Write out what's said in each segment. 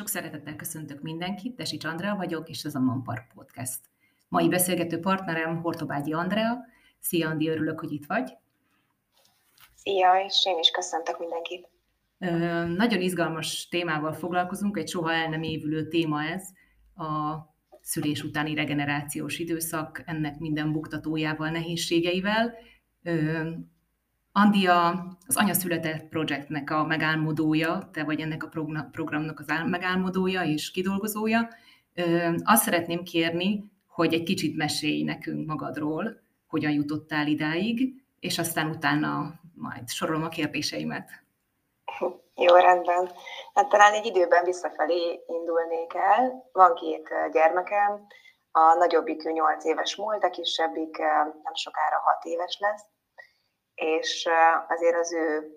Sok szeretettel köszöntök mindenkit, Tesi Andrea vagyok, és ez a Manpark Podcast. Mai beszélgető partnerem Hortobágyi Andrea. Szia, Andi, örülök, hogy itt vagy. Szia, és én is köszöntök mindenkit. Nagyon izgalmas témával foglalkozunk, egy soha el nem évülő téma ez, a szülés utáni regenerációs időszak, ennek minden buktatójával, nehézségeivel. Andi a, az Anya Született projektnek a megálmodója, te vagy ennek a programnak az megálmodója és kidolgozója. Azt szeretném kérni, hogy egy kicsit mesélj nekünk magadról, hogyan jutottál idáig, és aztán utána majd sorolom a kérdéseimet. Jó, rendben. Hát talán egy időben visszafelé indulnék el. Van két gyermekem, a nagyobbik 8 éves múlt, a kisebbik nem sokára 6 éves lesz, és azért az ő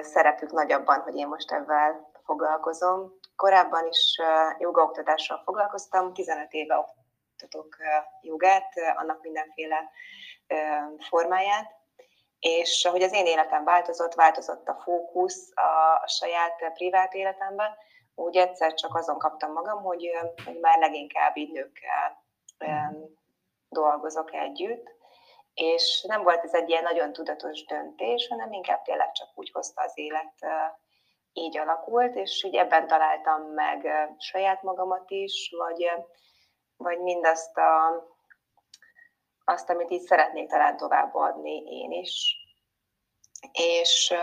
szerepük nagyabban, hogy én most ebben foglalkozom. Korábban is jogaoktatással foglalkoztam, 15 éve oktatok jogát, annak mindenféle formáját, és ahogy az én életem változott, változott a fókusz a, a saját privát életemben, úgy egyszer csak azon kaptam magam, hogy, hogy már leginkább így nőkkel dolgozok együtt, és nem volt ez egy ilyen nagyon tudatos döntés, hanem inkább tényleg csak úgy hozta az élet, így alakult, és úgy ebben találtam meg saját magamat is, vagy, vagy mindazt, a, azt, amit így szeretnék talán továbbadni én is. És,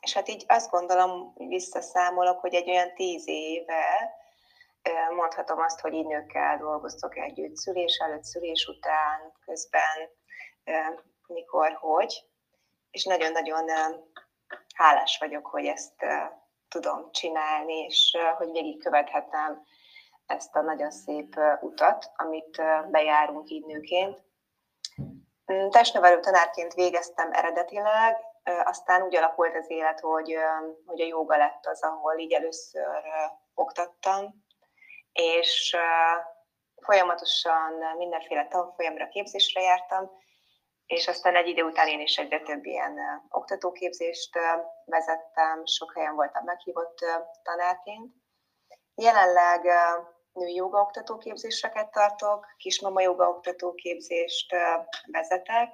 és hát így azt gondolom, visszaszámolok, hogy egy olyan tíz éve mondhatom azt, hogy így nőkkel dolgoztok együtt, szülés előtt, szülés után, közben, mikor, hogy. És nagyon-nagyon hálás vagyok, hogy ezt tudom csinálni, és hogy végigkövethetem ezt a nagyon szép utat, amit bejárunk így nőként. Mm, testnevelő tanárként végeztem eredetileg, aztán úgy alakult az élet, hogy, hogy a joga lett az, ahol így először oktattam, és folyamatosan mindenféle tanfolyamra, képzésre jártam, és aztán egy idő után én is egyre több ilyen oktatóképzést vezettem, sok helyen voltam meghívott tanárként. Jelenleg női joga oktatóképzéseket tartok, kismama joga oktatóképzést vezetek,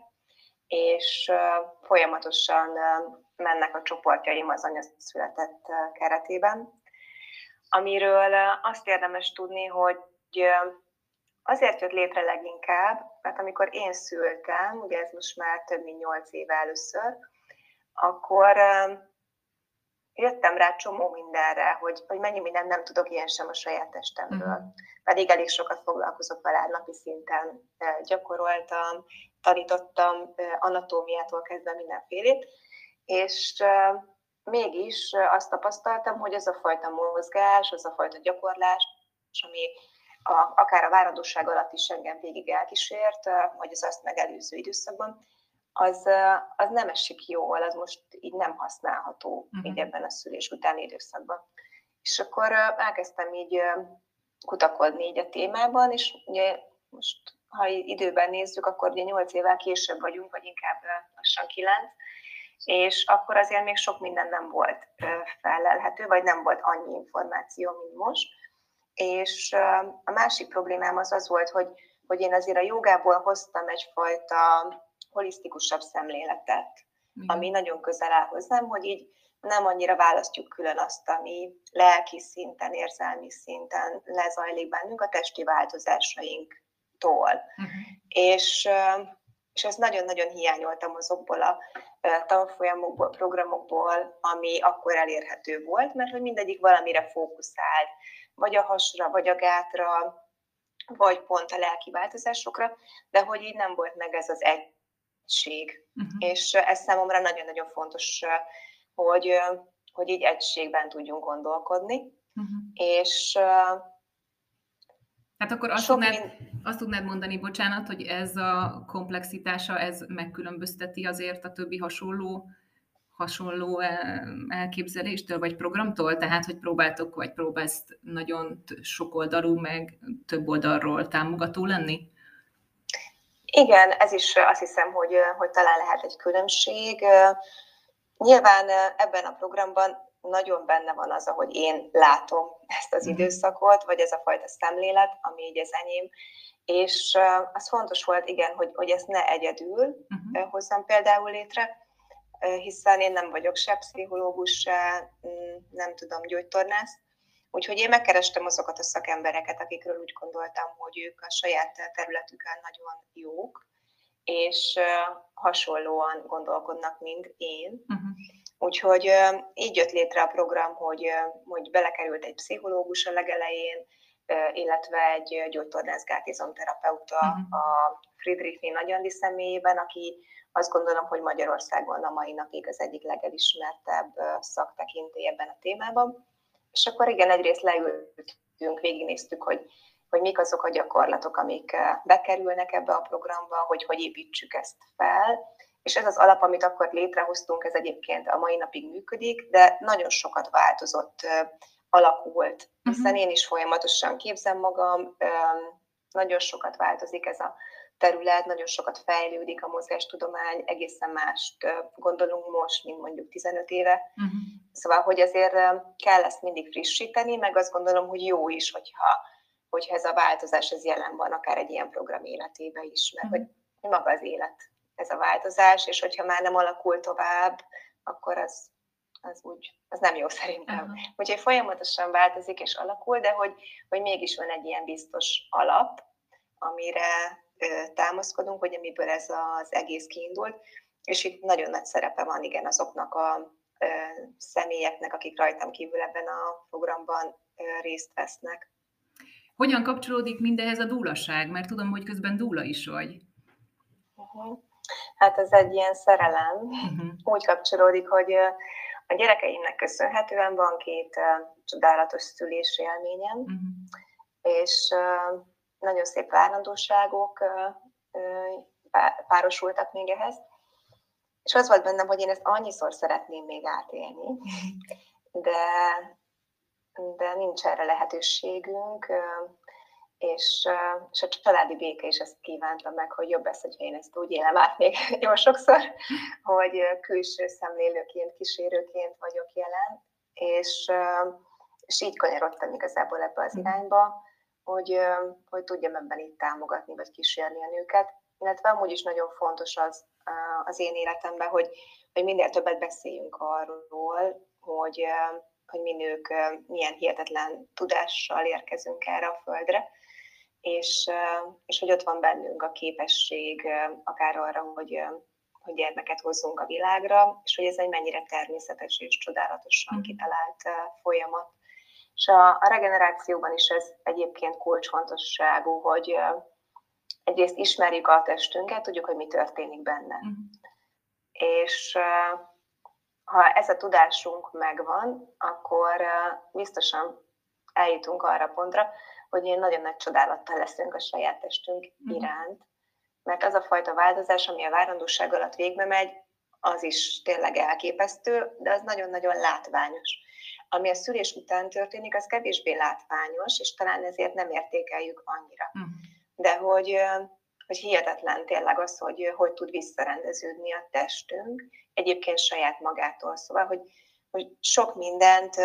és folyamatosan mennek a csoportjaim az anyaszületett keretében amiről azt érdemes tudni, hogy azért jött létre leginkább, mert amikor én szültem, ugye ez most már több mint nyolc éve először, akkor jöttem rá csomó mindenre, hogy, hogy mennyi mindent nem tudok ilyen sem a saját testemről. Uh-huh. Pedig elég sokat foglalkozok vele napi szinten, gyakoroltam, tanítottam anatómiától kezdve mindenfélét, és mégis azt tapasztaltam, hogy az a fajta mozgás, az a fajta gyakorlás, ami a, akár a várandóság alatt is engem végig elkísért, vagy az azt megelőző időszakban, az, az nem esik jól, az most így nem használható uh-huh. így ebben a szülés utáni időszakban. És akkor elkezdtem így kutakodni így a témában, és ugye most, ha időben nézzük, akkor ugye 8 évvel később vagyunk, vagy inkább lassan 9, és akkor azért még sok minden nem volt felelhető, vagy nem volt annyi információ, mint most. És a másik problémám az az volt, hogy, hogy én azért a jogából hoztam egyfajta holisztikusabb szemléletet, ami nagyon közel áll hozzám, hogy így nem annyira választjuk külön azt, ami lelki szinten, érzelmi szinten lezajlik bennünk a testi változásainktól. Uh-huh. És és ezt nagyon-nagyon hiányoltam azokból a tanfolyamokból, programokból, ami akkor elérhető volt, mert hogy mindegyik valamire fókuszált, vagy a hasra, vagy a gátra, vagy pont a lelki változásokra, de hogy így nem volt meg ez az egység. Uh-huh. És ez számomra nagyon-nagyon fontos, hogy, hogy így egységben tudjunk gondolkodni, uh-huh. és Hát akkor azt tudnád, mind... azt tudnád mondani, bocsánat, hogy ez a komplexitása, ez megkülönbözteti azért a többi hasonló hasonló elképzeléstől vagy programtól? Tehát, hogy próbáltok, vagy próbálsz nagyon sok oldalú, meg több oldalról támogató lenni? Igen, ez is azt hiszem, hogy, hogy talán lehet egy különbség. Nyilván ebben a programban nagyon benne van az, ahogy én látom ezt az mhm. időszakot, vagy ez a fajta szemlélet, ami így az enyém, és az fontos volt, igen, hogy, hogy ezt ne egyedül uh-huh. hozzam például létre, hiszen én nem vagyok se pszichológus, se mm, nem tudom, gyógytornász, Úgyhogy én megkerestem azokat a szakembereket, akikről úgy gondoltam, hogy ők a saját területükön nagyon jók, és hasonlóan gondolkodnak, mint én. Uh-huh. Úgyhogy így jött létre a program, hogy, hogy belekerült egy pszichológus a legelején, illetve egy gyógytornászgát izomterapeuta uh-huh. a Friedrich Nagyandi személyében, aki azt gondolom, hogy Magyarországon a mai napig az egyik legelismertebb szaktekintély ebben a témában. És akkor igen, egyrészt leültünk, végignéztük, hogy, hogy mik azok a gyakorlatok, amik bekerülnek ebbe a programba, hogy hogy építsük ezt fel. És ez az alap, amit akkor létrehoztunk, ez egyébként a mai napig működik, de nagyon sokat változott, alakult, hiszen mhm. én is folyamatosan képzem magam, nagyon sokat változik ez a terület, nagyon sokat fejlődik a mozgástudomány, egészen mást gondolunk most, mint mondjuk 15 éve. Uh-huh. Szóval, hogy azért kell ezt mindig frissíteni, meg azt gondolom, hogy jó is, hogyha, hogyha ez a változás ez jelen van, akár egy ilyen program életében is, mert uh-huh. hogy maga az élet ez a változás, és hogyha már nem alakul tovább, akkor az, az úgy, az nem jó szerintem. Uh-huh. Úgyhogy folyamatosan változik és alakul, de hogy, hogy mégis van egy ilyen biztos alap, amire támaszkodunk, hogy amiből ez az egész kiindult, és itt nagyon nagy szerepe van igen azoknak a személyeknek, akik rajtam kívül ebben a programban részt vesznek. Hogyan kapcsolódik mindehez a dúlaság? Mert tudom, hogy közben dúla is vagy. Uh-huh. Hát ez egy ilyen szerelem. Uh-huh. Úgy kapcsolódik, hogy a gyerekeimnek köszönhetően van két csodálatos szülés élményem, uh-huh. és nagyon szép várandóságok párosultak még ehhez. És az volt bennem, hogy én ezt annyiszor szeretném még átélni, de, de nincs erre lehetőségünk, és, és a családi béke is ezt kívánta meg, hogy jobb lesz, hogyha én ezt úgy élem át még jó sokszor, hogy külső szemlélőként, kísérőként vagyok jelen, és, és így kanyarodtam igazából ebbe az mm. irányba, hogy, hogy tudjam ebben itt támogatni, vagy kísérni a nőket. Illetve amúgy is nagyon fontos az az én életemben, hogy, hogy minél többet beszéljünk arról, hogy, hogy mi nők milyen hihetetlen tudással érkezünk erre a földre, és, és hogy ott van bennünk a képesség akár arra, hogy, hogy gyermeket hozzunk a világra, és hogy ez egy mennyire természetes és csodálatosan mm. kitalált folyamat. És a, a regenerációban is ez egyébként kulcsfontosságú, hogy egyrészt ismerjük a testünket, tudjuk, hogy mi történik benne. Uh-huh. És ha ez a tudásunk megvan, akkor biztosan eljutunk arra pontra, hogy én nagyon nagy csodálattal leszünk a saját testünk uh-huh. iránt, mert az a fajta változás, ami a várandóság alatt végbe megy, az is tényleg elképesztő, de az nagyon-nagyon látványos ami a szülés után történik, az kevésbé látványos, és talán ezért nem értékeljük annyira. Uh-huh. De hogy, hogy hihetetlen tényleg az, hogy hogy tud visszarendeződni a testünk, egyébként saját magától. Szóval, hogy, hogy sok mindent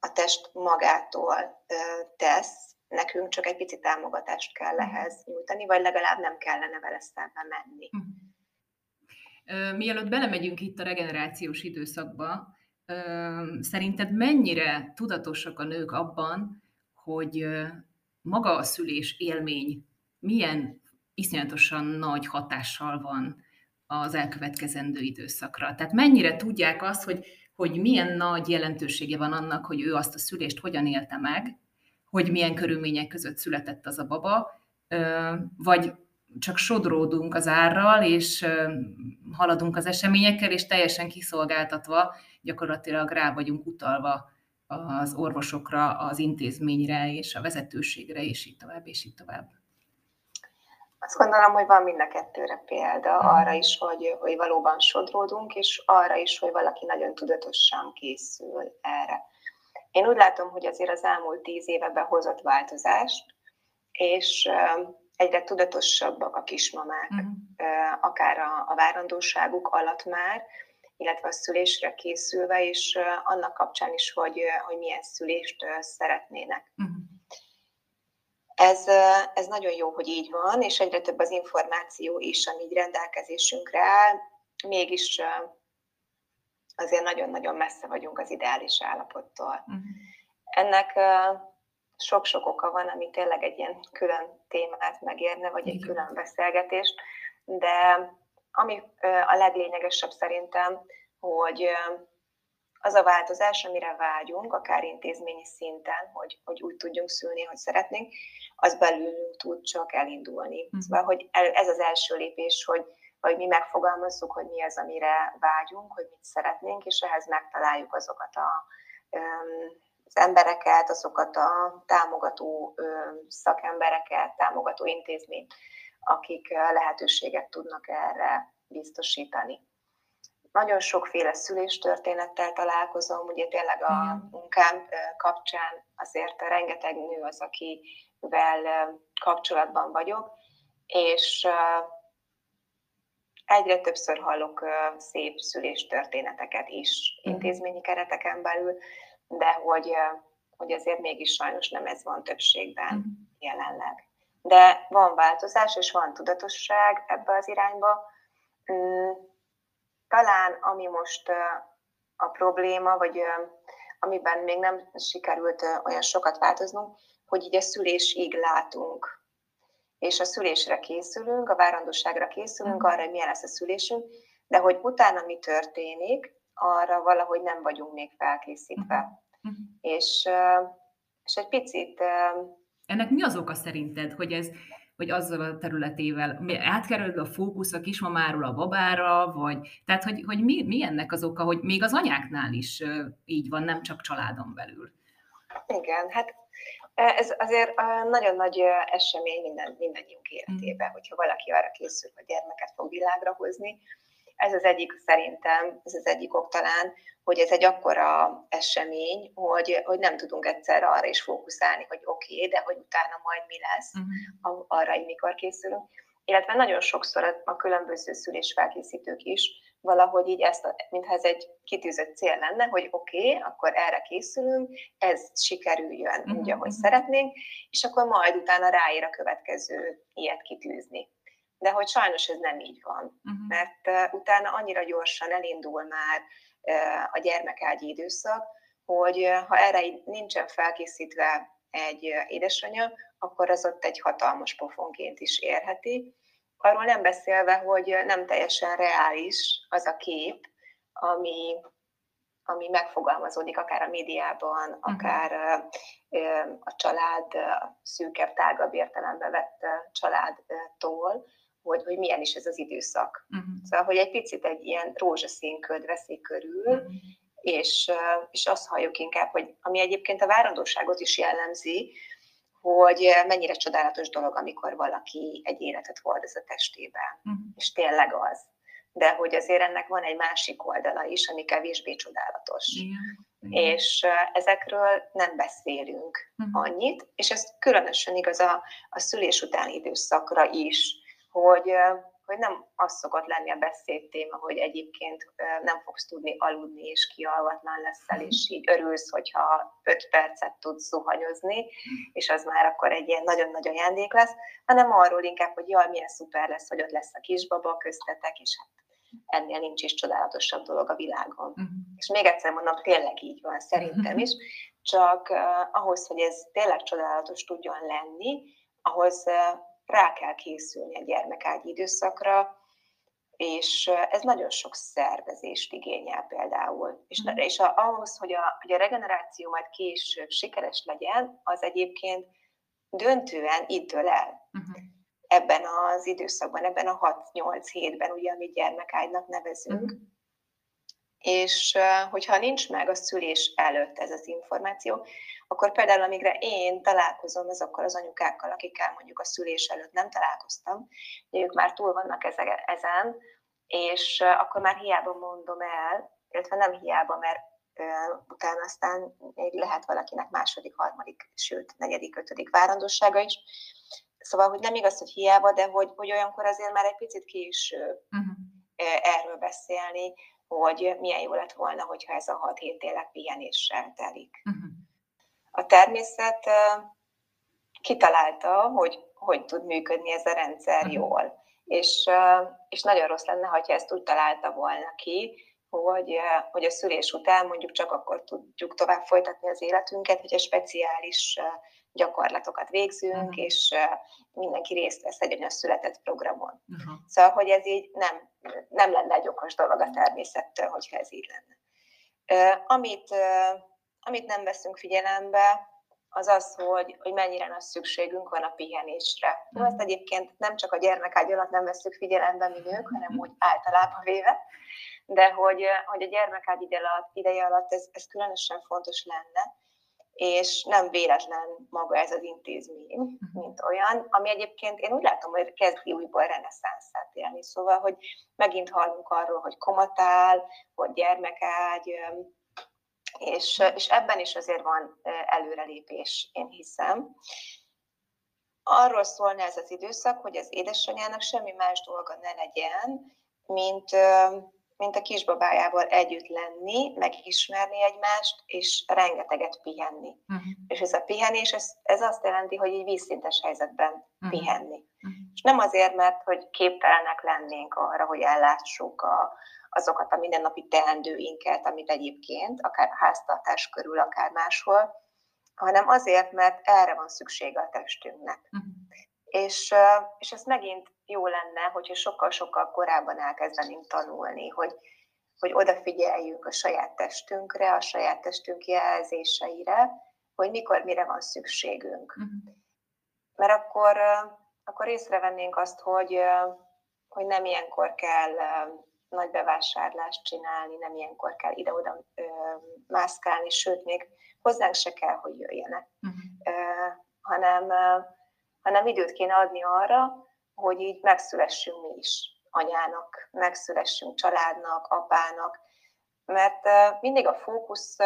a test magától tesz, nekünk csak egy pici támogatást kell mhm. ehhez nyújtani, vagy legalább nem kellene vele szembe menni. Uh-huh. Mielőtt belemegyünk itt a regenerációs időszakba, szerinted mennyire tudatosak a nők abban, hogy maga a szülés élmény milyen iszonyatosan nagy hatással van az elkövetkezendő időszakra. Tehát mennyire tudják azt, hogy, hogy milyen nagy jelentősége van annak, hogy ő azt a szülést hogyan élte meg, hogy milyen körülmények között született az a baba, vagy csak sodródunk az árral, és haladunk az eseményekkel, és teljesen kiszolgáltatva gyakorlatilag rá vagyunk utalva az orvosokra, az intézményre és a vezetőségre, és így tovább, és így tovább. Azt gondolom, hogy van mind a kettőre példa, mhm. arra is, hogy, hogy valóban sodródunk, és arra is, hogy valaki nagyon tudatosan készül erre. Én úgy látom, hogy azért az elmúlt tíz éve behozott változást, és egyre tudatosabbak a kismamák, uh-huh. akár a, a várandóságuk alatt már, illetve a szülésre készülve, és annak kapcsán is, hogy, hogy milyen szülést szeretnének. Uh-huh. Ez, ez nagyon jó, hogy így van, és egyre több az információ is, ami így rendelkezésünkre áll, mégis azért nagyon-nagyon messze vagyunk az ideális állapottól. Uh-huh. Ennek sok-sok oka van, ami tényleg egy ilyen külön témát megérne, vagy egy külön beszélgetést, de ami a leglényegesebb szerintem, hogy az a változás, amire vágyunk, akár intézményi szinten, hogy, hogy úgy tudjunk szülni, hogy szeretnénk, az belülünk tud csak elindulni. Uh-huh. Szóval, hogy ez az első lépés, hogy, hogy mi megfogalmazzuk, hogy mi az, amire vágyunk, hogy mit szeretnénk, és ehhez megtaláljuk azokat a, az embereket, azokat a támogató szakembereket, támogató intézményt, akik lehetőséget tudnak erre biztosítani. Nagyon sokféle szüléstörténettel találkozom, ugye tényleg a munkám kapcsán azért rengeteg nő az, akivel kapcsolatban vagyok, és egyre többször hallok szép szüléstörténeteket is mhm. intézményi kereteken belül, de hogy, hogy azért mégis sajnos nem ez van többségben mhm. jelenleg. De van változás, és van tudatosság ebbe az irányba. Mm, talán ami most a probléma, vagy amiben még nem sikerült olyan sokat változnunk, hogy így a szülésig látunk. És a szülésre készülünk, a várandóságra készülünk, arra, hogy milyen lesz a szülésünk, de hogy utána mi történik, arra valahogy nem vagyunk még felkészítve. Uh-huh. És, és egy picit... Ennek mi az oka szerinted, hogy ez hogy azzal a területével átkerül a fókusz a kismamáról a babára, vagy tehát, hogy, hogy mi, mi ennek az oka, hogy még az anyáknál is így van, nem csak családon belül. Igen, hát ez azért nagyon nagy esemény minden, mindannyiunk életében, mm. hogyha valaki arra készül, hogy gyermeket fog világra hozni. Ez az egyik szerintem, ez az egyik ok talán, hogy ez egy akkora esemény, hogy, hogy nem tudunk egyszer arra is fókuszálni, hogy oké, okay, de hogy utána majd mi lesz, uh-huh. arra, hogy mikor készülünk. Illetve nagyon sokszor a különböző szülésfelkészítők is valahogy így ezt, mintha ez egy kitűzött cél lenne, hogy oké, okay, akkor erre készülünk, ez sikerüljön uh-huh. úgy, ahogy uh-huh. szeretnénk, és akkor majd utána ráér a következő ilyet kitűzni. De hogy sajnos ez nem így van, uh-huh. mert uh, utána annyira gyorsan elindul már a gyermekágyi időszak, hogy ha erre nincsen felkészítve egy édesanyja, akkor az ott egy hatalmas pofonként is érheti. Arról nem beszélve, hogy nem teljesen reális az a kép, ami, ami megfogalmazódik akár a médiában, mhm. akár a család szűkebb, tágabb értelembe vett családtól, hogy, hogy milyen is ez az időszak. Uh-huh. Szóval, hogy egy picit egy ilyen rózsaszínköd veszi körül, uh-huh. és, és azt halljuk inkább, hogy ami egyébként a várandóságot is jellemzi, hogy mennyire csodálatos dolog, amikor valaki egy életet hordoz a testében. Uh-huh. És tényleg az. De hogy azért ennek van egy másik oldala is, ami kevésbé csodálatos. Igen. És ezekről nem beszélünk uh-huh. annyit, és ez különösen igaz a, a szülés utáni időszakra is hogy, hogy nem az szokott lenni a beszéd téma, hogy egyébként nem fogsz tudni aludni, és kialvatlan leszel, és így örülsz, hogyha öt percet tudsz zuhanyozni, és az már akkor egy ilyen nagyon nagy ajándék lesz, hanem arról inkább, hogy jaj, milyen szuper lesz, hogy ott lesz a kisbaba köztetek, és hát ennél nincs is csodálatosabb dolog a világon. Uh-huh. És még egyszer mondom, tényleg így van, szerintem is, csak uh, ahhoz, hogy ez tényleg csodálatos tudjon lenni, ahhoz uh, rá kell készülni a gyermekágyi időszakra, és ez nagyon sok szervezést igényel például. És, mm. és ahhoz, hogy a, hogy a regeneráció majd később sikeres legyen, az egyébként döntően itt dől el. Uh-huh. Ebben az időszakban, ebben a 6-8 hétben, ugye, amit gyermekágynak nevezünk. Uh-huh. És hogyha nincs meg a szülés előtt ez az információ, akkor például amígre én találkozom azokkal az anyukákkal, akikkel mondjuk a szülés előtt nem találkoztam, hogy ők már túl vannak ezen, és akkor már hiába mondom el, illetve nem hiába, mert utána aztán még lehet valakinek második, harmadik, sőt, negyedik, ötödik várandossága is. Szóval, hogy nem igaz, hogy hiába, de hogy, hogy olyankor azért már egy picit később uh-huh. erről beszélni, hogy milyen jó lett volna, hogyha ez a hat hét tényleg pihenéssel telik. Uh-huh. A természet kitalálta, hogy hogy tud működni ez a rendszer uh-huh. jól. És, és nagyon rossz lenne, ha ezt úgy találta volna ki, hogy, hogy a szülés után mondjuk csak akkor tudjuk tovább folytatni az életünket, hogy a speciális gyakorlatokat végzünk, uh-huh. és mindenki részt vesz egy született programon. Uh-huh. Szóval, hogy ez így nem, nem lenne egy okos dolog a természettől, hogyha ez így lenne. Amit, amit nem veszünk figyelembe, az az, hogy, hogy mennyire nagy szükségünk van a pihenésre. Uh-huh. Ezt egyébként nem csak a gyermekágy alatt nem veszük figyelembe mi nők, hanem úgy általában véve, de hogy, hogy a gyermekágy ide alatt, ideje alatt ez, ez különösen fontos lenne, és nem véletlen maga ez az intézmény, mhm. mint olyan, ami egyébként én úgy látom, hogy kezdi újból reneszánszát élni. Szóval, hogy megint hallunk arról, hogy komatál, hogy gyermekágy, és, és ebben is azért van előrelépés, én hiszem. Arról szólna ez az időszak, hogy az édesanyának semmi más dolga ne legyen, mint mint a kisbabájával együtt lenni, megismerni egymást, és rengeteget pihenni. Uh-huh. És ez a pihenés, ez, ez azt jelenti, hogy így vízszintes helyzetben uh-huh. pihenni. Uh-huh. És nem azért, mert hogy képtelenek lennénk arra, hogy ellássuk a, azokat a mindennapi teendőinket, amit egyébként, akár háztartás körül, akár máshol, hanem azért, mert erre van szüksége a testünknek. Uh-huh. És, és ez megint jó lenne, hogyha sokkal-sokkal korábban elkezdenénk tanulni, hogy, hogy odafigyeljünk a saját testünkre, a saját testünk jelzéseire, hogy mikor mire van szükségünk. Uh-huh. Mert akkor, akkor észrevennénk azt, hogy, hogy nem ilyenkor kell nagy bevásárlást csinálni, nem ilyenkor kell ide-oda mászkálni, sőt, még hozzánk se kell, hogy jöjjenek, uh-huh. hanem, hanem időt kéne adni arra, hogy így megszülessünk mi is anyának, megszülessünk családnak, apának, mert mindig a fókusz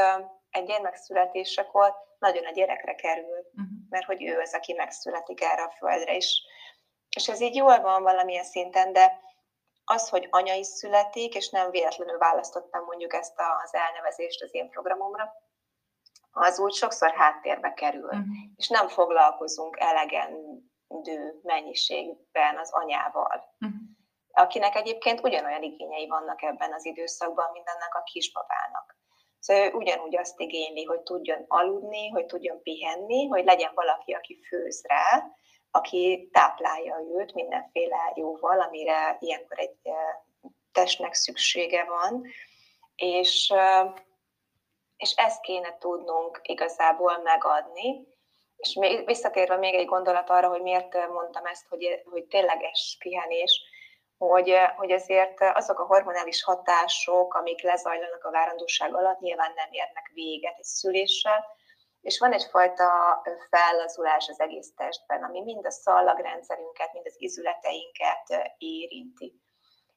egy gyermekszületésekor nagyon a gyerekre kerül, uh-huh. mert hogy ő az, aki megszületik erre a földre is. És ez így jól van valamilyen szinten, de az, hogy anya is születik, és nem véletlenül választottam mondjuk ezt az elnevezést az én programomra, az úgy sokszor háttérbe kerül, uh-huh. és nem foglalkozunk elegen dő mennyiségben az anyával, uh-huh. akinek egyébként ugyanolyan igényei vannak ebben az időszakban, mint annak a kisbabának. Szóval ő ugyanúgy azt igényli, hogy tudjon aludni, hogy tudjon pihenni, hogy legyen valaki, aki főz rá, aki táplálja őt mindenféle jóval, amire ilyenkor egy testnek szüksége van, és, és ezt kéne tudnunk igazából megadni, és még, visszatérve még egy gondolat arra, hogy miért mondtam ezt, hogy, hogy tényleges pihenés, hogy, hogy ezért azok a hormonális hatások, amik lezajlanak a várandóság alatt, nyilván nem érnek véget egy szüléssel, és van egyfajta fellazulás az egész testben, ami mind a szallagrendszerünket, mind az izületeinket érinti.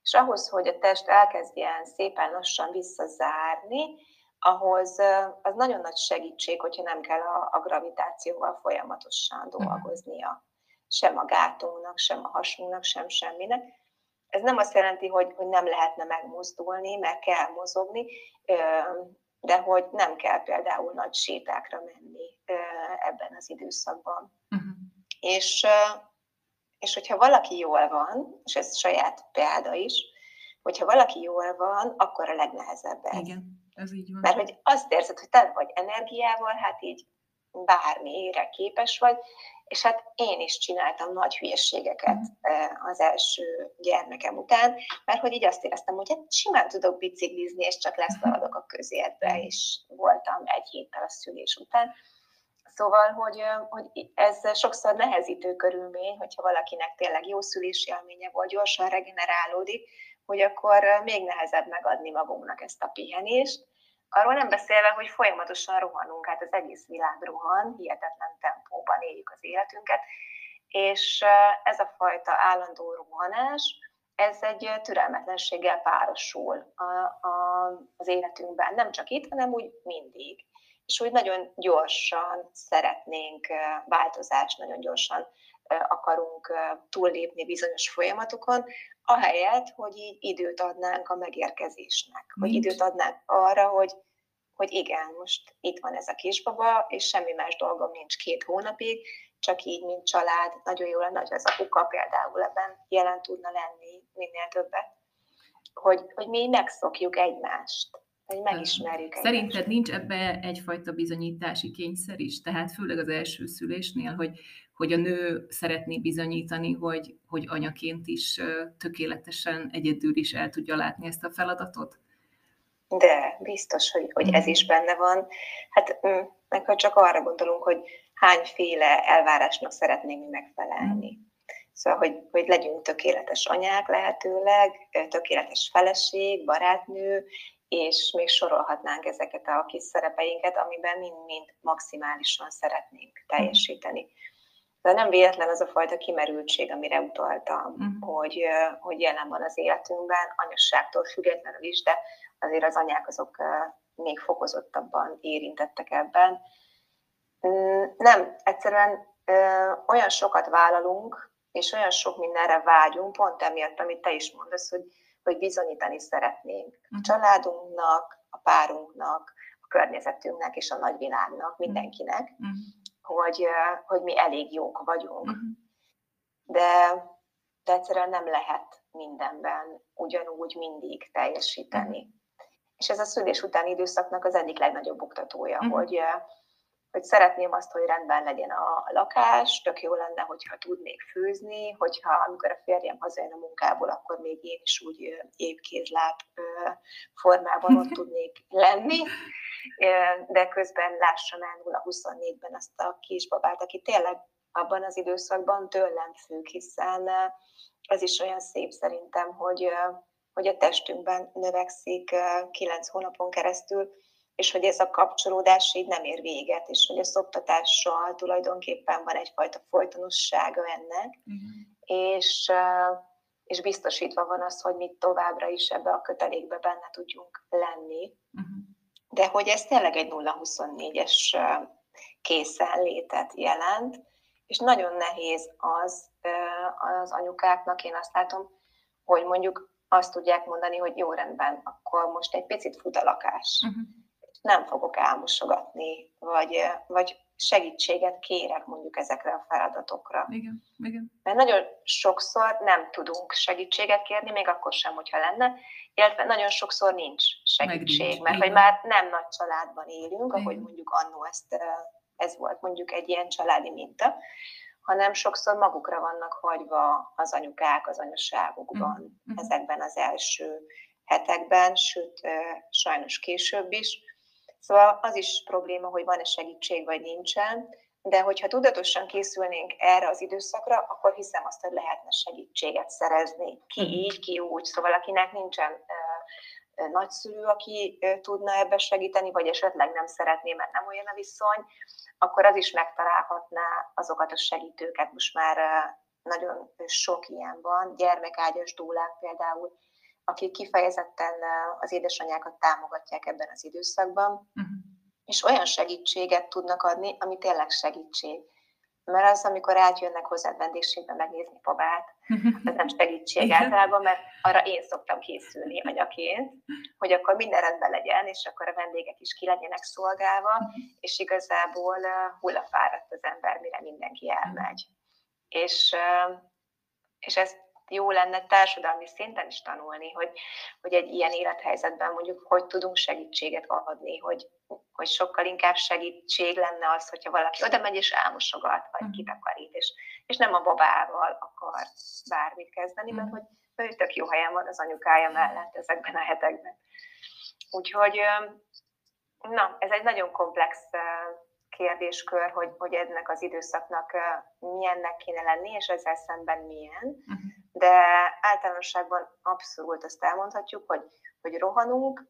És ahhoz, hogy a test elkezdjen szépen lassan visszazárni, ahhoz az nagyon nagy segítség, hogyha nem kell a, a gravitációval folyamatosan mhm. dolgoznia. Sem a gátunknak, sem a hasunknak, sem semminek. Ez nem azt jelenti, hogy, hogy nem lehetne megmozdulni, mert kell mozogni, de hogy nem kell például nagy sétákra menni ebben az időszakban. Uh-huh. És, és hogyha valaki jól van, és ez saját példa is, hogyha valaki jól van, akkor a legnehezebb ez. Igen. Ez így van. Mert hogy azt érzed, hogy te vagy energiával, hát így bármire képes vagy, és hát én is csináltam nagy hülyeségeket mm. az első gyermekem után, mert hogy így azt éreztem, hogy hát simán tudok biciklizni, és csak leszaladok a közértbe, és voltam egy héttel a szülés után. Szóval, hogy, hogy ez sokszor nehezítő körülmény, hogyha valakinek tényleg jó szülési élménye volt, gyorsan regenerálódik, hogy akkor még nehezebb megadni magunknak ezt a pihenést. Arról nem beszélve, hogy folyamatosan rohanunk, hát az egész világ rohan, hihetetlen tempóban éljük az életünket, és ez a fajta állandó rohanás, ez egy türelmetlenséggel párosul a, a, az életünkben, nem csak itt, hanem úgy mindig. És úgy nagyon gyorsan szeretnénk változást, nagyon gyorsan akarunk túllépni bizonyos folyamatokon, ahelyett, hogy így időt adnánk a megérkezésnek, hogy Nincs. időt adnánk arra, hogy, hogy igen, most itt van ez a kisbaba, és semmi más dolgom nincs két hónapig, csak így, mint család, nagyon jó lenne, hogy az apuka például ebben jelen tudna lenni minél többet, hogy, hogy mi megszokjuk egymást hogy megismerjük Szerinted egymást. nincs ebbe egyfajta bizonyítási kényszer is? Tehát főleg az első szülésnél, hogy, hogy a nő szeretné bizonyítani, hogy, hogy anyaként is tökéletesen egyedül is el tudja látni ezt a feladatot? De biztos, hogy, hogy ez is benne van. Hát mm, meg ha csak arra gondolunk, hogy hányféle elvárásnak szeretnénk mi megfelelni. Mm. Szóval, hogy, hogy legyünk tökéletes anyák lehetőleg, tökéletes feleség, barátnő, és még sorolhatnánk ezeket a kis szerepeinket, amiben mind-mind maximálisan szeretnénk teljesíteni. De nem véletlen az a fajta kimerültség, amire utaltam, uh-huh. hogy, hogy jelen van az életünkben, anyasságtól függetlenül is, de azért az anyák azok még fokozottabban érintettek ebben. Mm, nem, egyszerűen olyan sokat vállalunk, és olyan sok mindenre vágyunk, pont emiatt, amit te is mondasz, hogy hogy bizonyítani szeretnénk a mhm. családunknak, a párunknak, a környezetünknek és a nagyvilágnak, mindenkinek, uh-huh. Hogy, hogy mi elég jók vagyunk. Uh-huh. De, de egyszerűen nem lehet mindenben ugyanúgy mindig teljesíteni. Uh-huh. És ez a szülés utáni időszaknak az egyik legnagyobb oktatója, uh-huh. hogy hogy szeretném azt, hogy rendben legyen a lakás, tök jó lenne, hogyha tudnék főzni, hogyha amikor a férjem hazajön a munkából, akkor még én is úgy épkézláb formában ott tudnék lenni, de közben lássam el 0-24-ben azt a kisbabát, aki tényleg abban az időszakban tőlem függ, hiszen ez is olyan szép szerintem, hogy, hogy a testünkben növekszik kilenc hónapon keresztül, és hogy ez a kapcsolódás így nem ér véget, és hogy a szoptatással tulajdonképpen van egyfajta folytonossága ennek, uh-huh. és, és biztosítva van az, hogy mi továbbra is ebbe a kötelékbe benne tudjunk lenni. Uh-huh. De hogy ez tényleg egy 0-24-es készenlétet jelent, és nagyon nehéz az az anyukáknak, én azt látom, hogy mondjuk azt tudják mondani, hogy jó rendben, akkor most egy picit fut a lakás. Uh-huh nem fogok elmosogatni, vagy, vagy segítséget kérek mondjuk ezekre a feladatokra. Igen, igen. Mert nagyon sokszor nem tudunk segítséget kérni, még akkor sem, hogyha lenne, illetve nagyon sokszor nincs segítség, nincs, mert hogy már nem nagy családban élünk, igen. ahogy mondjuk annó ezt, ez volt mondjuk egy ilyen családi minta, hanem sokszor magukra vannak hagyva az anyukák az anyaságukban, mm. ezekben az első hetekben, sőt, sajnos később is Szóval az is probléma, hogy van-e segítség, vagy nincsen, de hogyha tudatosan készülnénk erre az időszakra, akkor hiszem azt, hogy lehetne segítséget szerezni. Ki mhm. így, ki úgy. Szóval akinek nincsen nagyszülő, aki tudna ebbe segíteni, vagy esetleg nem szeretné, mert nem olyan a viszony, akkor az is megtalálhatná azokat a segítőket. Most már nagyon sok ilyen van, gyermekágyas dúlák például, akik kifejezetten az édesanyákat támogatják ebben az időszakban, uh-huh. és olyan segítséget tudnak adni, ami tényleg segítség. Mert az, amikor átjönnek hozzá vendégségbe megnézni babát, az nem segítség általában, mert arra én szoktam készülni anyaként, hogy akkor minden rendben legyen, és akkor a vendégek is ki legyenek szolgálva, uh-huh. és igazából hullafáradt az ember, mire mindenki elmegy. És, és ez jó lenne társadalmi szinten is tanulni, hogy, hogy egy ilyen élethelyzetben mondjuk hogy tudunk segítséget adni, hogy, hogy sokkal inkább segítség lenne az, hogyha valaki oda megy és elmosogat, vagy mm. kitakarít, és, és nem a babával akar bármit kezdeni, mert mhm. hogy ő tök jó helyen van az anyukája mellett ezekben a hetekben. Úgyhogy, na, ez egy nagyon komplex kérdéskör, hogy, hogy ennek az időszaknak milyennek kéne lenni, és ezzel szemben milyen. Uh-huh de általánosságban abszolút azt elmondhatjuk, hogy, hogy rohanunk,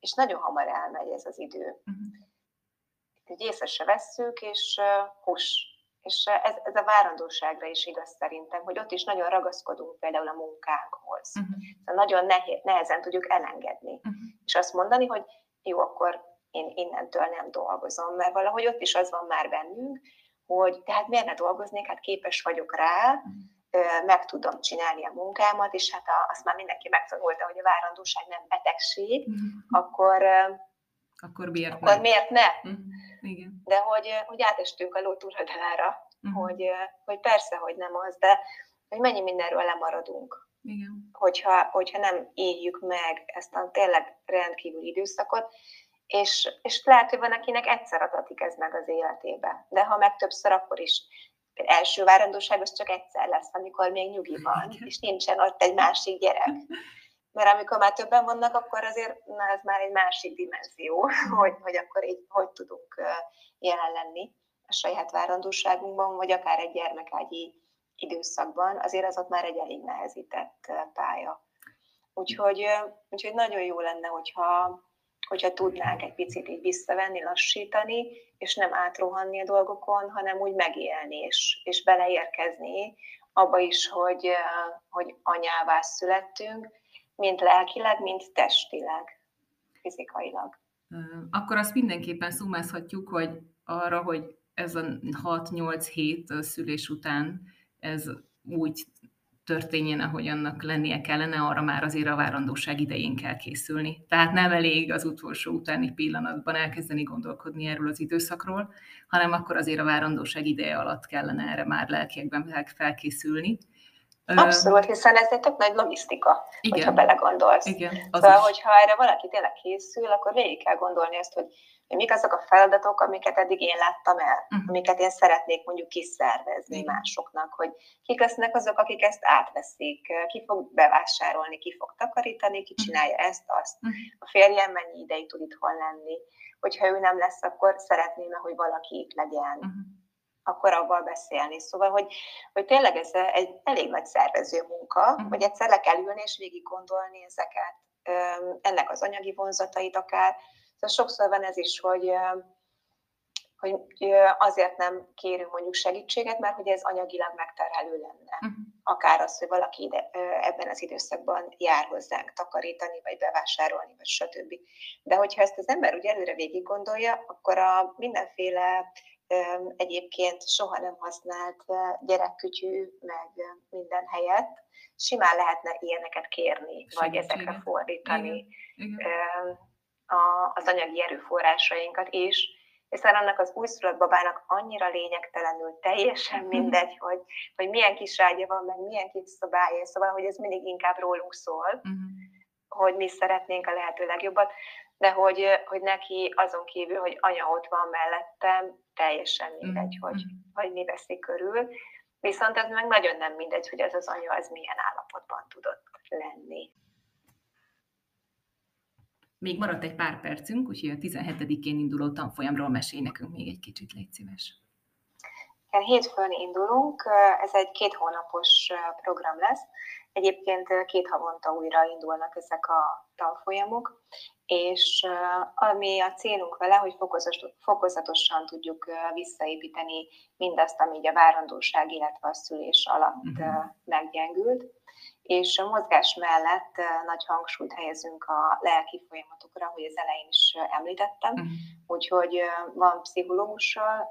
és nagyon hamar elmegy ez az idő. Uh-huh. Észre se vesszük, és hús. És ez, ez a várandóságra is igaz szerintem, hogy ott is nagyon ragaszkodunk például a munkánkhoz. Uh-huh. Szóval nagyon nehéz, nehezen tudjuk elengedni. Uh-huh. És azt mondani, hogy jó, akkor én innentől nem dolgozom, mert valahogy ott is az van már bennünk, hogy tehát miért ne dolgoznék, hát képes vagyok rá, mm. Meg tudom csinálni a munkámat, és hát azt már mindenki megtanulta, hogy a várandóság nem betegség, mm. akkor, akkor miért akkor ne? Miért ne? Mm. Igen. De hogy, hogy átestünk a ló túloldalára, mm. hogy, hogy persze, hogy nem az, de hogy mennyi mindenről lemaradunk. Igen. Hogyha, hogyha nem éljük meg ezt a tényleg rendkívül időszakot, és, és lehet, hogy van, akinek egyszer adatik ez meg az életébe, de ha meg többször, akkor is első várandóság az csak egyszer lesz, amikor még nyugi van, és nincsen ott egy másik gyerek. Mert amikor már többen vannak, akkor azért na, ez már egy másik dimenzió, hogy, hogy akkor így hogy tudunk jelen lenni a saját várandóságunkban, vagy akár egy gyermekágyi időszakban, azért az ott már egy elég nehezített pálya. Úgyhogy, úgyhogy nagyon jó lenne, hogyha, hogyha tudnánk egy picit így visszavenni, lassítani, és nem átrohanni a dolgokon, hanem úgy megélni, és, és beleérkezni abba is, hogy, hogy anyává születtünk, mint lelkileg, mint testileg, fizikailag. Akkor azt mindenképpen szumázhatjuk, hogy arra, hogy ez a 6-8 hét szülés után ez úgy történjen, ahogy annak lennie kellene, arra már azért a várandóság idején kell készülni. Tehát nem elég az utolsó utáni pillanatban elkezdeni gondolkodni erről az időszakról, hanem akkor azért a várandóság ideje alatt kellene erre már lelkiekben felkészülni. Abszolút, hiszen ez egy tök nagy logisztika, Igen. hogyha belegondolsz. Igen, az szóval, is. hogyha erre valaki tényleg készül, akkor végig kell gondolni azt, hogy mik azok a feladatok, amiket eddig én láttam el, uh-huh. amiket én szeretnék mondjuk kiszervezni uh-huh. másoknak, hogy kik lesznek azok, akik ezt átveszik, ki fog bevásárolni, ki fog takarítani, ki csinálja uh-huh. ezt, azt. Uh-huh. A férjem mennyi ideig tud itthon lenni. Hogyha ő nem lesz, akkor szeretném, hogy valaki itt legyen. Uh-huh akkor abban beszélni. Szóval, hogy, hogy tényleg ez egy elég nagy szervező munka, uh-huh. hogy egyszer le kell ülni és végig gondolni ezeket, ennek az anyagi vonzatait akár, Szóval sokszor van ez is, hogy hogy azért nem kérünk mondjuk segítséget, mert hogy ez anyagilag megterhelő lenne. Uh-huh. Akár az, hogy valaki ide, ebben az időszakban jár hozzánk takarítani, vagy bevásárolni, vagy stb. De hogyha ezt az ember úgy előre végig gondolja, akkor a mindenféle egyébként soha nem használt gyerekkütyű, meg minden helyett simán lehetne ilyeneket kérni, Segítség. vagy ezekre fordítani. Igen. Igen a, az anyagi erőforrásainkat is, hiszen annak az újszülött babának annyira lényegtelenül teljesen mindegy, hogy, hogy milyen kis ágya van, meg milyen kis szobája, szóval, hogy ez mindig inkább rólunk szól, uh-huh. hogy mi szeretnénk a lehető legjobbat, de hogy, hogy neki azon kívül, hogy anya ott van mellettem, teljesen mindegy, uh-huh. hogy, hogy mi veszik körül. Viszont ez meg nagyon nem mindegy, hogy ez az anya az milyen állapotban tudott lenni. Még maradt egy pár percünk, úgyhogy a 17-én induló tanfolyamról mesélj nekünk még egy kicsit, légy szíves. Igen, hétfőn indulunk, ez egy két hónapos program lesz. Egyébként két havonta újra indulnak ezek a tanfolyamok, és ami a célunk vele, hogy fokozatosan tudjuk visszaépíteni mindazt, ami a várandóság, illetve a szülés alatt uh-huh. meggyengült és a mozgás mellett nagy hangsúlyt helyezünk a lelki folyamatokra, hogy az elején is említettem, uh-huh. úgyhogy van pszichológussal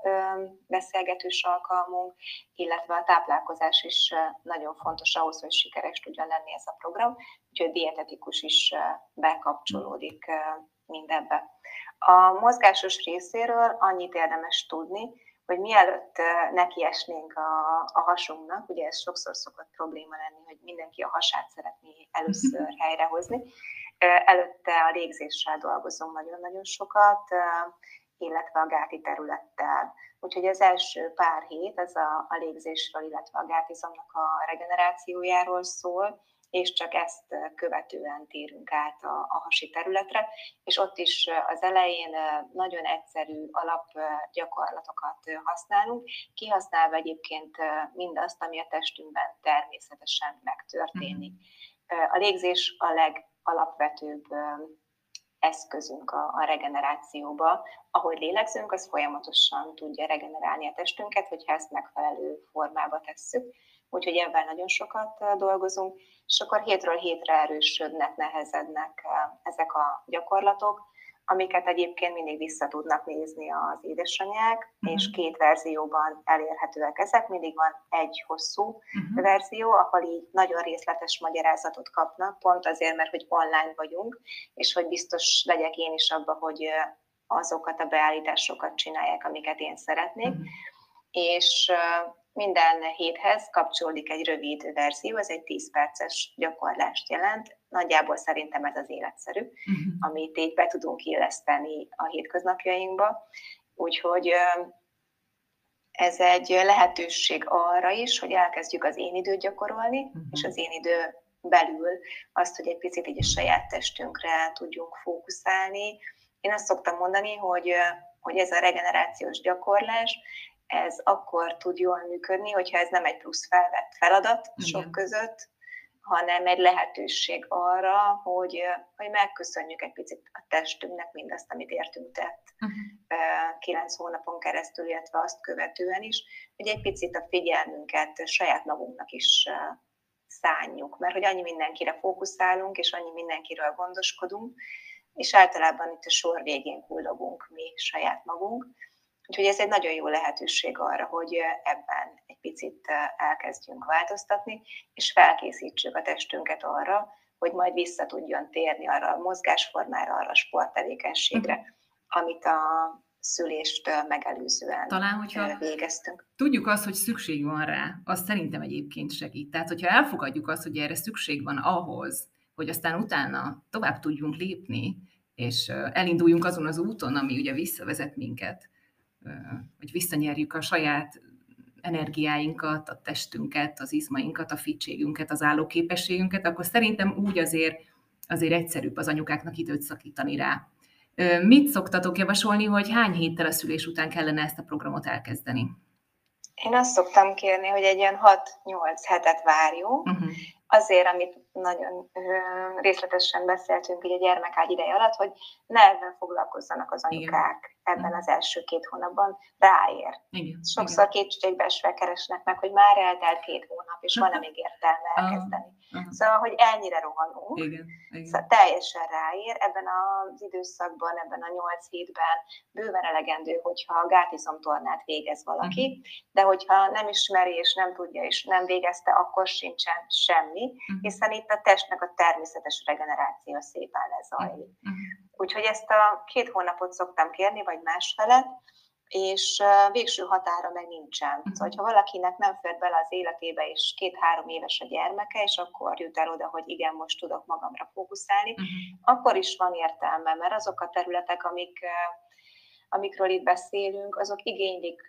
beszélgetős alkalmunk, illetve a táplálkozás is nagyon fontos ahhoz, hogy sikeres tudjon lenni ez a program, úgyhogy dietetikus is bekapcsolódik mindebbe. A mozgásos részéről annyit érdemes tudni, hogy mielőtt nekiesnénk a, a hasunknak, ugye ez sokszor szokott probléma lenni, hogy mindenki a hasát szeretné először helyrehozni, előtte a légzéssel dolgozom nagyon-nagyon sokat, illetve a gáti területtel. Úgyhogy az első pár hét ez a, a légzésről, illetve a gátizomnak a regenerációjáról szól, és csak ezt követően térünk át a, a hasi területre, és ott is az elején nagyon egyszerű alapgyakorlatokat használunk, kihasználva egyébként mindazt, ami a testünkben természetesen megtörténik. A légzés a legalapvetőbb eszközünk a, a regenerációba. Ahogy lélegzünk, az folyamatosan tudja regenerálni a testünket, hogyha ezt megfelelő formába tesszük úgyhogy ebben nagyon sokat dolgozunk, és akkor hétről hétre erősödnek, nehezednek ezek a gyakorlatok, amiket egyébként mindig vissza tudnak nézni az édesanyák, uh-huh. és két verzióban elérhetőek ezek. Mindig van egy hosszú uh-huh. verzió, ahol így nagyon részletes magyarázatot kapnak, pont azért, mert hogy online vagyunk, és hogy biztos legyek én is abba, hogy azokat a beállításokat csinálják, amiket én szeretnék. Uh-huh. És minden héthez kapcsolódik egy rövid verzió, ez egy 10 perces gyakorlást jelent. Nagyjából szerintem ez az életszerű, uh-huh. amit így be tudunk illeszteni a hétköznapjainkba. Úgyhogy ez egy lehetőség arra is, hogy elkezdjük az én időt gyakorolni, uh-huh. és az én idő belül azt, hogy egy picit így a saját testünkre tudjunk fókuszálni. Én azt szoktam mondani, hogy, hogy ez a regenerációs gyakorlás, ez akkor tud jól működni, hogyha ez nem egy plusz felvett feladat Igen. sok között, hanem egy lehetőség arra, hogy, hogy megköszönjük egy picit a testünknek mindazt, amit értünk tett uh-huh. kilenc hónapon keresztül, illetve azt követően is, hogy egy picit a figyelmünket saját magunknak is szánjuk, mert hogy annyi mindenkire fókuszálunk, és annyi mindenkiről gondoskodunk, és általában itt a sor végén kullogunk mi saját magunk, Úgyhogy ez egy nagyon jó lehetőség arra, hogy ebben egy picit elkezdjünk változtatni, és felkészítsük a testünket arra, hogy majd vissza tudjon térni arra a mozgásformára, arra a sporttevékenységre, uh-huh. amit a szülést megelőzően Talán, hogyha végeztünk. Tudjuk azt, hogy szükség van rá, az szerintem egyébként segít. Tehát, hogyha elfogadjuk azt, hogy erre szükség van ahhoz, hogy aztán utána tovább tudjunk lépni, és elinduljunk azon az úton, ami ugye visszavezet minket hogy visszanyerjük a saját energiáinkat, a testünket, az izmainkat, a fitségünket, az állóképességünket, akkor szerintem úgy azért, azért egyszerűbb az anyukáknak időt szakítani rá. Mit szoktatok javasolni, hogy hány héttel a szülés után kellene ezt a programot elkezdeni? Én azt szoktam kérni, hogy egy ilyen 6-8 hetet várjunk, uh-huh azért, amit nagyon részletesen beszéltünk így a gyermekágy ideje alatt, hogy ne ebben foglalkozzanak az anyukák Igen. ebben az első két hónapban, ráér. Igen. Sokszor kétségbe esve keresnek meg, hogy már eltelt két hónap, és van-e még értelme elkezdeni. Uh-huh. Szóval, hogy ennyire rohanunk, Igen. Igen. Szóval teljesen ráér. Ebben az időszakban, ebben a nyolc hétben bőven elegendő, hogyha a gátizomtornát végez valaki, uh-huh. de hogyha nem ismeri és nem tudja és nem végezte, akkor sincsen semmi, uh-huh. hiszen itt a testnek a természetes regeneráció szépen lezajlik. Uh-huh. Úgyhogy ezt a két hónapot szoktam kérni, vagy másfele, és végső határa meg nincsen. Uh-huh. Szóval, ha valakinek nem fér bele az életébe, és két-három éves a gyermeke, és akkor jut el oda, hogy igen, most tudok magamra fókuszálni, uh-huh. akkor is van értelme, mert azok a területek, amik amikről itt beszélünk, azok igénylik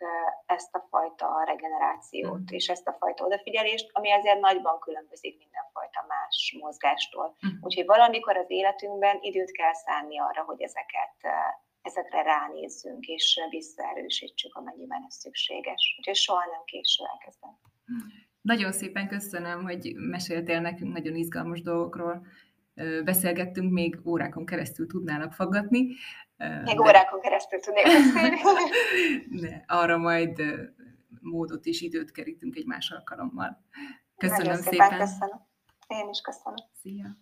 ezt a fajta regenerációt mm. és ezt a fajta odafigyelést, ami azért nagyban különbözik mindenfajta más mozgástól. Mm. Úgyhogy valamikor az életünkben időt kell szánni arra, hogy ezeket ezekre ránézzünk, és visszaerősítsük, amennyiben ez szükséges. Úgyhogy soha nem késő elkezdeni. Nagyon szépen köszönöm, hogy meséltél nekünk nagyon izgalmas dolgokról. Beszélgettünk, még órákon keresztül tudnának faggatni. Még de... órákon keresztül tudnék beszélni. de arra majd módot és időt kerítünk egy más alkalommal. Köszönöm Nagyon szépen. szépen. Köszönöm. Én is köszönöm. Szia.